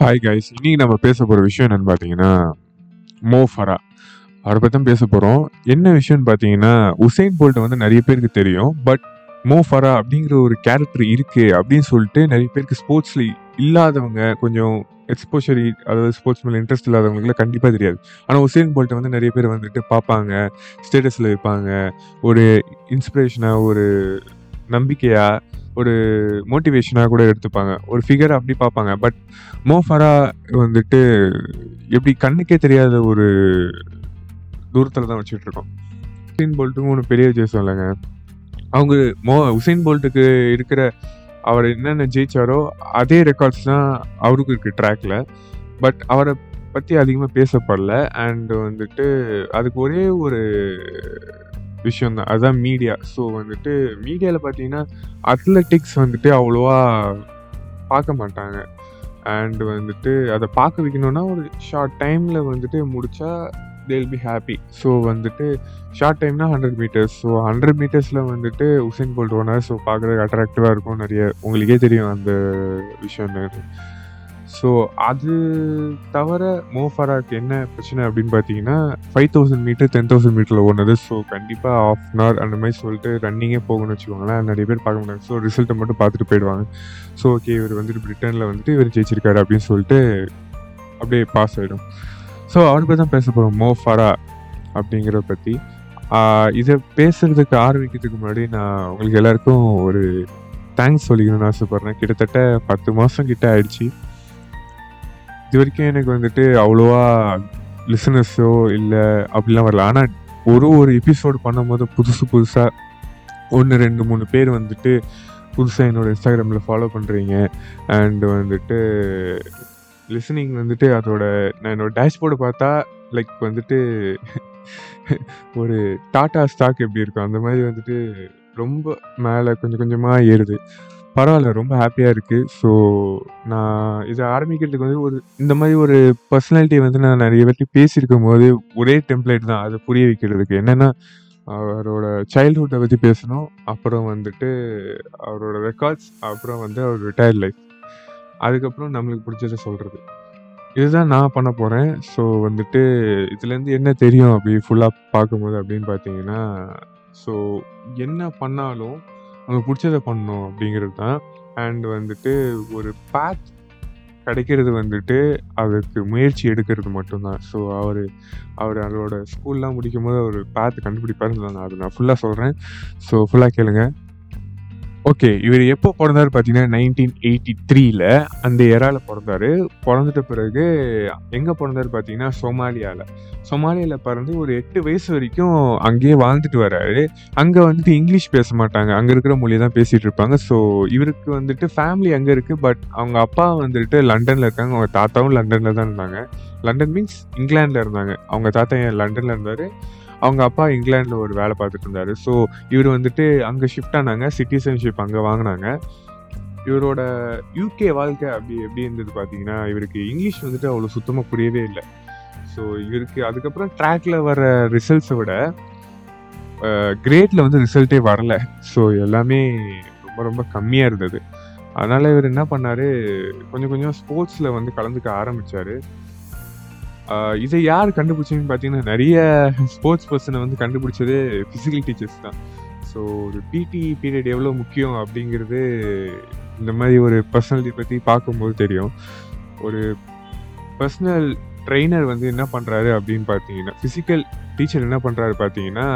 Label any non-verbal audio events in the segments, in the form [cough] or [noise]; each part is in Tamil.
ஹாய் கைஸ் இன்னைக்கு நம்ம பேச போகிற விஷயம் என்னன்னு பார்த்தீங்கன்னா மோ ஃபரா அவரை பற்றி தான் பேச போகிறோம் என்ன விஷயம்னு பார்த்தீங்கன்னா உசைன் போல்ட் வந்து நிறைய பேருக்கு தெரியும். பட் மோஃபரா அப்படிங்கிற ஒரு கேரக்டர் இருக்கு அப்படின்னு சொல்லிட்டு நிறைய பேருக்கு ஸ்போர்ட்ஸ்ல இல்லாதவங்க கொஞ்சம் எக்ஸ்போஷர் அதாவது ஸ்போர்ட்ஸ் மேலே இன்ட்ரெஸ்ட் இல்லாதவங்களுக்குலாம் கண்டிப்பாக தெரியாது. ஆனால் உசேன் போல்ட்டை வந்து நிறைய பேர் வந்துட்டு பார்ப்பாங்க. ஸ்டேட்டஸில் வைப்பாங்க. ஒரு இன்ஸ்பிரேஷனாக ஒரு நம்பிக்கையாக ஒரு மோட்டிவேஷனாக கூட எடுத்துப்பாங்க. ஒரு ஃபிகர் அப்படி பார்ப்பாங்க. பட் மோஃபரா வந்துட்டு எப்படி கண்ணுக்கே தெரியாத ஒரு தூரத்தில் தான் வச்சுட்டு இருக்கோம். உசைன் போல்ட்டுக்கும் ஒன்று பெரிய விஜயம் இல்லைங்க. அவங்க மோ உசைன் போல்ட்டுக்கு இருக்கிற அவர் என்னென்ன ஜெயிச்சாரோ அதே ரெக்கார்ட்ஸ் தான் அவருக்கும் இருக்குது ட்ராக்ல பட் அவரை பற்றி அதிகமாக பேசப்படல. அண்ட் வந்துட்டு அதுக்கு ஒரே ஒரு விஷயம் தான். அதுதான் மீடியா ஸோ வந்துட்டு மீடியாவில் பார்த்தீங்கன்னா அத்லெட்டிக்ஸ் வந்துட்டு அவ்வளோவா பார்க்க மாட்டாங்க. அண்ட் வந்துட்டு அதை பார்க்க வைக்கணுன்னா ஒரு ஷார்ட் டைமில் வந்துட்டு முடித்தா தேல் பி ஹாப்பி ஸோ வந்துட்டு ஷார்ட் டைம்னா ஹண்ட்ரட் மீட்டர்ஸ் ஸோ ஹண்ட்ரட் மீட்டர்ஸில் வந்துட்டு உசைன் போல்ட் ஓனர் ஸோ பார்க்குறதுக்கு அட்ராக்டிவாக இருக்கும். நிறைய உங்களுக்கே தெரியும் அந்த விஷயம் ஸோ அது தவிர மோஃபராக் என்ன பிரச்சனை அப்படின்னு பார்த்தீங்கன்னா five thousand meter ten thousand மீட்டரில் ஓடுனது. ஸோ கண்டிப்பாக ஆஃப் அன் ஹவர் அந்த மாதிரி சொல்லிட்டு ரன்னிங்கே போகணும்னு வச்சுக்கோங்களேன். நிறைய பேர் பார்க்க மாட்டாங்க. ஸோ ரிசல்ட்டை மட்டும் பார்த்துட்டு போயிடுவாங்க. ஸோ ஓகே இவர் வந்துட்டு பிரிட்டனில் வந்துட்டு இவர் ஜெயிச்சிருக்காரு அப்படின்னு சொல்லிட்டு அப்படியே பாஸ் ஆகிடும் ஸோ அவரை பற்றி தான் பேச போகிறோம் மோ அப்படிங்கிற அப்படிங்கிறத பற்றி இதை பேசுறதுக்கு ஆரம்பிக்கிறதுக்கு முன்னாடி நான் உங்களுக்கு எல்லாருக்கும் ஒரு தேங்க்ஸ் சொல்லிக்கணும்னு ஆசைப்பட்றேன். கிட்டத்தட்ட பத்து மாதம் கிட்ட ஆயிடுச்சு. இது வரைக்கும் எனக்கு வந்துட்டு அவ்வளோவா லிசனர்ஸோ இல்லை அப்படிலாம் வரல. ஆனால் ஒரு ஒரு எபிசோடு பண்ணும்போது புதுசு புதுசாக ஒன்று ரெண்டு மூணு பேர் வந்துட்டு புதுசாக என்னோட இன்ஸ்டாகிராமில் ஃபாலோ பண்ணுறீங்க அண்டு வந்துட்டு லிசனிங் வந்துட்டு அதோட நான் என்னோடய டேஷ்போர்டு பார்த்தா லைக் வந்துட்டு [laughs] ஒரு டாட்டா ஸ்டாக் எப்படி இருக்கும் அந்த மாதிரி வந்துட்டு ரொம்ப மேலே கொஞ்சம் கொஞ்சமாக ஏறுது. பரவாயில்ல ரொம்ப ஹாப்பியாக இருக்குது ஸோ நான் இதை ஆரம்பிக்கிறதுக்கு வந்து ஒரு இந்த மாதிரி ஒரு பர்சனாலிட்டி வந்து நான் நிறைய வாட்டி பேசியிருக்கும் போது ஒரே டெம்ப்ளேட் தான். அதை புரிய வைக்கிறதுக்கு. என்னென்னா அவரோட சைல்ட்ஹுட்டை பற்றி பேசணும். அப்புறம் வந்துட்டு அவரோட ரெக்கார்ட்ஸ் அப்புறம் வந்து அவர் ரிட்டையர்ட் லைஃப் அதுக்கப்புறம் நம்மளுக்கு பிடிச்சதை சொல்கிறது இதுதான் நான் பண்ண போகிறேன் ஸோ வந்துட்டு இதுலேருந்து என்ன தெரியும் அப்படி ஃபுல்லாக பார்க்கும்போது அப்படின்னு பார்த்தீங்கன்னா ஸோ என்ன பண்ணாலும் நமக்கு பிடிச்சதை பண்ணணும் அப்படிங்கிறது தான். அண்ட் வந்துட்டு ஒரு பேத் கிடைக்கிறது வந்துட்டு அதுக்கு முயற்சி எடுக்கிறது மட்டும்தான் ஸோ அவர் அவர் அவரோட ஸ்கூல்லாம் முடிக்கும் போது அவர் பார்த்து கண்டுபிடிப்பாருன்னு நான் அதை நான் ஃபுல்லாக சொல்கிறேன் ஸோ ஃபுல்லாக கேளுங்கள் ஓகே இவர் எப்போ பிறந்தாரு பார்த்தீங்கன்னா நைன்டீன் எயிட்டி த்ரீல அந்த எரால பிறந்தாரு. பிறந்துட்ட பிறகு எங்கே பிறந்தாரு பார்த்தீங்கன்னா சொமாலியாவில் சொமாலியாவில் பிறந்து ஒரு எட்டு வயசு வரைக்கும் அங்கேயே வாழ்ந்துட்டு வராரு. அங்கே வந்துட்டு இங்கிலீஷ் பேச மாட்டாங்க. அங்கே இருக்கிற மொழி தான் பேசிகிட்டு இருப்பாங்க. ஸோ இவருக்கு வந்துட்டு ஃபேமிலி அங்கே இருக்குது பட் அவங்க அப்பா வந்துட்டு லண்டனில் இருக்காங்க. அவங்க தாத்தாவும் லண்டனில் தான் இருந்தாங்க. லண்டன் மீன்ஸ் இங்கிலாண்டில் இருந்தாங்க. அவங்க தாத்தா லண்டனில் இருந்தார்? அவங்க அப்பா இங்கிலாண்டில் ஒரு வேலை பார்த்துட்டு இருந்தார். ஸோ இவர் வந்துட்டு அங்கே ஷிஃப்ட் ஆனாங்க. சிட்டிசன்ஷிப் அங்கே வாங்கினாங்க. இவரோட யூகே வாழ்க்கை அப்படி எப்படி இருந்தது பார்த்தீங்கன்னா இவருக்கு இங்கிலீஷ் வந்துட்டு அவ்வளோ சுத்தமாக புரியவே இல்லை. ஸோ இவருக்கு அதுக்கப்புறம் ட்ராக்ல வர ரிசல்ட்ஸை விட கிரேட்ல வந்து ரிசல்ட்டே வரல. ஸோ எல்லாமே ரொம்ப ரொம்ப கம்மியாக இருந்தது. அதனால இவர் என்ன பண்ணாரு கொஞ்சம் கொஞ்சம் ஸ்போர்ட்ஸில் வந்து கலந்துக்க ஆரம்பிச்சாரு. இதை யார் கண்டுபிடிச்சதுன்னு பார்த்தீங்கன்னா நிறைய ஸ்போர்ட்ஸ் பர்சனை வந்து கண்டுபிடிச்சதே ஃபிசிக்கல் டீச்சர்ஸ் தான். ஸோ ஒரு பிடி பீரியட் எவ்வளோ முக்கியம் அப்படிங்கிறது இந்த மாதிரி ஒரு பர்சனாலிட்டி பற்றி பார்க்கும்போது தெரியும். ஒரு பர்சனல் ட்ரெயினர் வந்து என்ன பண்ணுறாரு அப்படின்னு பார்த்தீங்கன்னா ஃபிசிக்கல் டீச்சர் என்ன பண்ணுறாரு பார்த்தீங்கன்னா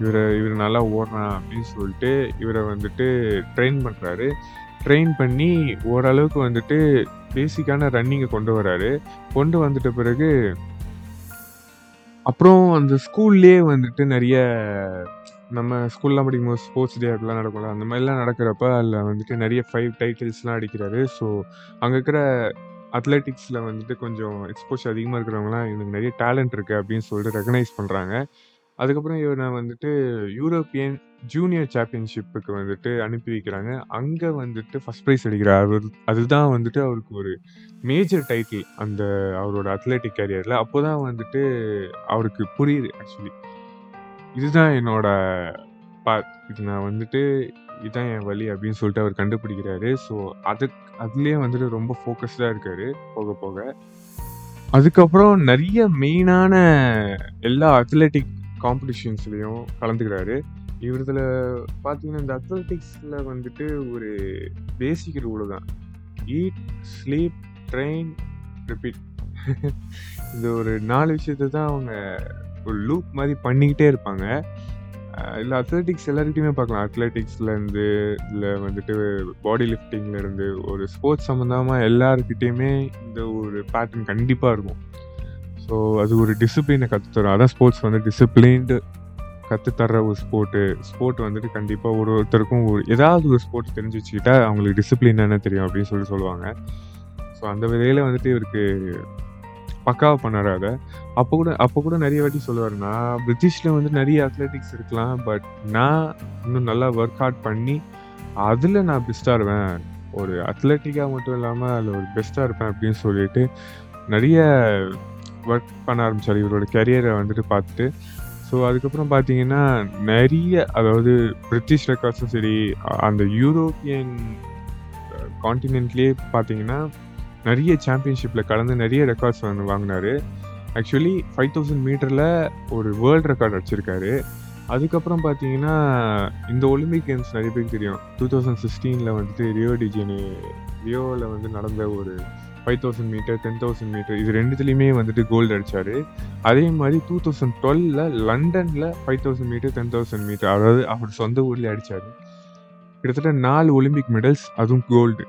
இவரை இவர் நல்லா ஓடுறான் அப்படின்னு சொல்லிட்டு இவரை வந்துட்டு ட்ரெயின் பண்ணுறாரு ட்ரெயின் பண்ணி ஓரளவுக்கு வந்துட்டு பேசிக்கான ரன்னிங்கை கொண்டு வராரு. கொண்டு வந்துட்ட பிறகு அப்புறம் அந்த ஸ்கூல்லேயே வந்துட்டு நிறைய நம்ம ஸ்கூல்லாம் படிக்கும்போது ஸ்போர்ட்ஸ் டே அப்படிலாம் நடக்கும்ல அந்த மாதிரிலாம் நடக்கிறப்ப அதில் வந்துட்டு நிறைய ஃபைவ் டைட்டில்ஸ்லாம் அடிக்கிறாரு. ஸோ அங்கே இருக்கிற அத்லெட்டிக்ஸில் வந்துட்டு கொஞ்சம் எக்ஸ்போஷர் அதிகமாக இருக்கிறவங்களாம் இவனுக்கு நிறைய டேலண்ட் இருக்குது அப்படின்னு சொல்லிட்டு ரெகனைஸ் பண்ணுறாங்க அதுக்கப்புறம் இவனை வந்துட்டு யூரோப்பியன் ஜூனியர் சாம்பியன்ஷிப்புக்கு வந்துட்டு அனுப்பி வைக்கிறாங்க. அங்கே வந்துட்டு ஃபஸ்ட் ப்ரைஸ் அடிக்கிறார் அவர் அதுதான் வந்துட்டு அவருக்கு ஒரு மேஜர் டைட்டில் அந்த அவரோட அத்லெட்டிக் கேரியரில் அப்போ தான் வந்துட்டு அவருக்கு புரியுது ஆக்சுவலி இதுதான் என்னோட பாத் இது நான் வந்துட்டு இதுதான் என் வழி அப்படின்னு சொல்லிட்டு அவர் கண்டுபிடிக்கிறாரு. ஸோ அது அதுலேயே வந்துட்டு ரொம்ப ஃபோக்கஸ்டாக இருக்காரு போக போக. அதுக்கப்புறம் நிறைய மெயினான எல்லா அத்லெட்டிக் காம்படிஷன்ஸ்லேயும் கலந்துக்கிறாரு. இவரதுல பார்த்தீங்கன்னா இந்த அத்லெட்டிக்ஸில் வந்துட்டு ஒரு பேசிக் ரூலு தான். ஈட் ஸ்லீப் ட்ரெயின் ரிப்பீட் இந்த ஒரு நாலு விஷயத்தை தான் அவங்க ஒரு லூப் மாதிரி பண்ணிக்கிட்டே இருப்பாங்க. இல்லை அத்லெட்டிக்ஸ் எல்லாருக்கிட்டையுமே பார்க்கலாம் அத்லெட்டிக்ஸ்லேருந்து இல்லை வந்துட்டு பாடி லிஃப்டிங்லேருந்து ஒரு ஸ்போர்ட்ஸ் சம்மந்தமாக எல்லாருக்கிட்டேயுமே இந்த ஒரு பேட்டர்ன் கண்டிப்பாக இருக்கும். ஸோ அது ஒரு டிசிப்ளினை கற்றுத்தரும் அதான் ஸ்போர்ட்ஸ் வந்து டிசிப்ளின்டு கற்றுத்தர்ற ஒரு ஸ்போர்ட்டு ஸ்போர்ட் வந்துட்டு கண்டிப்பாக ஒரு ஒருத்தருக்கும் ஒரு ஏதாவது ஒரு ஸ்போர்ட் தெரிஞ்சு வச்சுக்கிட்டா அவங்களுக்கு டிசிப்ளின் என்ன தெரியும் அப்படின்னு சொல்லி சொல்லுவாங்க. ஸோ அந்த விதையில் வந்துட்டு இவருக்கு பக்காவாக பண்ணார் அதை. அப்போ கூட அப்போ கூட நிறைய வாட்டி சொல்லுவார் நான் பிரிட்டிஷில் வந்து நிறைய அத்லெட்டிக்ஸ் இருக்கலாம் பட் நான் இன்னும் நல்லா ஒர்க் அவுட் பண்ணி அதில் நான் பெஸ்ட்டாக இருவேன் ஒரு அத்லெட்டிக்காக மட்டும் இல்லாமல் அதில் ஒரு பெஸ்ட்டாக இருப்பேன் அப்படின்னு சொல்லிட்டு நிறைய ஒர்க் பண்ண ஆரம்பித்தார் இவரோட கெரியரை வந்துட்டு பார்த்துட்டு. ஸோ அதுக்கப்புறம் பார்த்தீங்கன்னா நிறைய அதாவது பிரிட்டிஷ் ரெக்கார்ட்ஸும் சரி அந்த யூரோப்பியன் காண்டினென்ட்லேயே பார்த்தீங்கன்னா நிறைய சாம்பியன்ஷிப்பில் கலந்து நிறைய ரெக்கார்ட்ஸ் வந்து வாங்கினார். ஆக்சுவலி ஃபைவ் தௌசண்ட் மீட்டரில் ஒரு வேர்ல்டு ரெக்கார்ட் வச்சுருக்காரு. அதுக்கப்புறம் பார்த்தீங்கன்னா இந்த ஒலிம்பிக் கேம்ஸ் நிறைய பேருக்கு தெரியும். டூ தௌசண்ட் சிக்ஸ்டீனில் வந்துட்டு ரியோ டிஜினு ரியோவில் வந்து நடந்த ஒரு five thousand metre ten thousand metre இது ரெண்டுத்துலேயுமே வந்துட்டு கோல்டு அடித்தார் அதே மாதிரி டூ தௌசண்ட் டுவெலில் லண்டனில் five thousand metre ten thousand metre அதாவது அவர் சொந்த ஊர்லேயே அடித்தார் கிட்டத்தட்ட நாலு ஒலிம்பிக் மெடல்ஸ் அதுவும் கோல்டு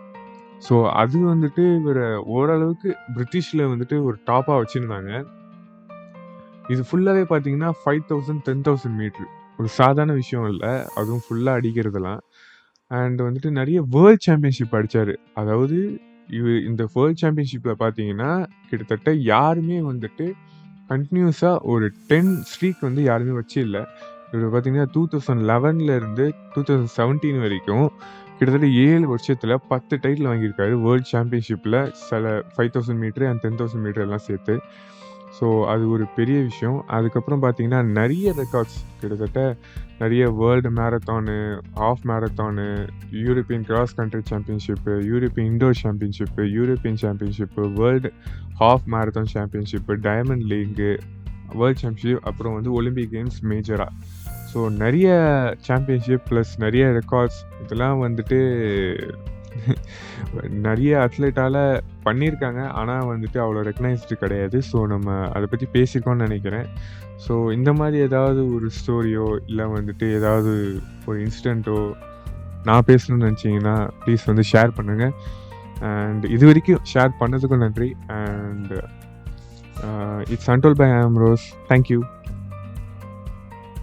ஸோ அது வந்துட்டு இவரை ஓரளவுக்கு பிரிட்டிஷில் வந்துட்டு ஒரு டாப்பாக வச்சுருந்தாங்க. இது ஃபுல்லாகவே பார்த்தீங்கன்னா five thousand ten thousand metre ஒரு சாதாரண விஷயம் இல்லை அதுவும் ஃபுல்லாக அடிக்கிறதுலாம். அண்ட் வந்துட்டு நிறைய வேர்ல்ட் சாம்பியன்ஷிப் அடித்தார் அதாவது இது இந்த வேர்ல்ட் சாம்பியன்ஷிப்பில் பார்த்தீங்கன்னா கிட்டத்தட்ட யாருமே வந்துட்டு கண்டினியூஸாக ஒரு டென் ஸ்ட்ரீக் வந்து யாருமே வச்சு இல்லை. இவர் பார்த்தீங்கன்னா டூ தௌசண்ட் லெவன்லேருந்து டூ தௌசண்ட் செவன்டீன் வரைக்கும் கிட்டத்தட்ட ஏழு வருஷத்தில் பத்து டைட்டில் வாங்கியிருக்காரு வேர்ல்ட் சாம்பியன்ஷிப்பில் சில five thousand metre and ten thousand metre எல்லாம் சேர்த்து. ஸோ அது ஒரு பெரிய விஷயம். அதுக்கப்புறம் பார்த்தீங்கன்னா நிறைய ரெக்கார்ட்ஸ் கிட்டத்தட்ட நிறைய world marathon half marathon European cross country championship European indoor championship European championship world half marathon championship diamond league world championship அப்புறம் வந்து ஒலிம்பிக் கேம்ஸ் மேஜராக ஸோ நிறைய சாம்பியன்ஷிப் ப்ளஸ் நிறைய ரெக்கார்ட்ஸ் இதெல்லாம் வந்துட்டு [laughs] நிறைய அத்லெட்டால் பண்ணியிருக்காங்க. ஆனால் வந்துட்டு அவ்வளோ ரெக்கனைஸ்டு கிடையாது. ஸோ நம்ம அதை பற்றி பேசியிருக்கோம்னு நினைக்கிறேன். ஸோ இந்த மாதிரி ஏதாவது ஒரு ஸ்டோரியோ இல்லை வந்துட்டு ஏதாவது ஒரு இன்சிடெண்ட்டோ நான் பேசணும்னு நினச்சிங்கன்னா ப்ளீஸ் வந்து ஷேர் பண்ணுங்கள் அண்ட் இது வரைக்கும் ஷேர் பண்ணதுக்கும் நன்றி. அண்ட் இட்ஸ் அண்டோல் பை ஆம் ரோஸ் தேங்க்யூ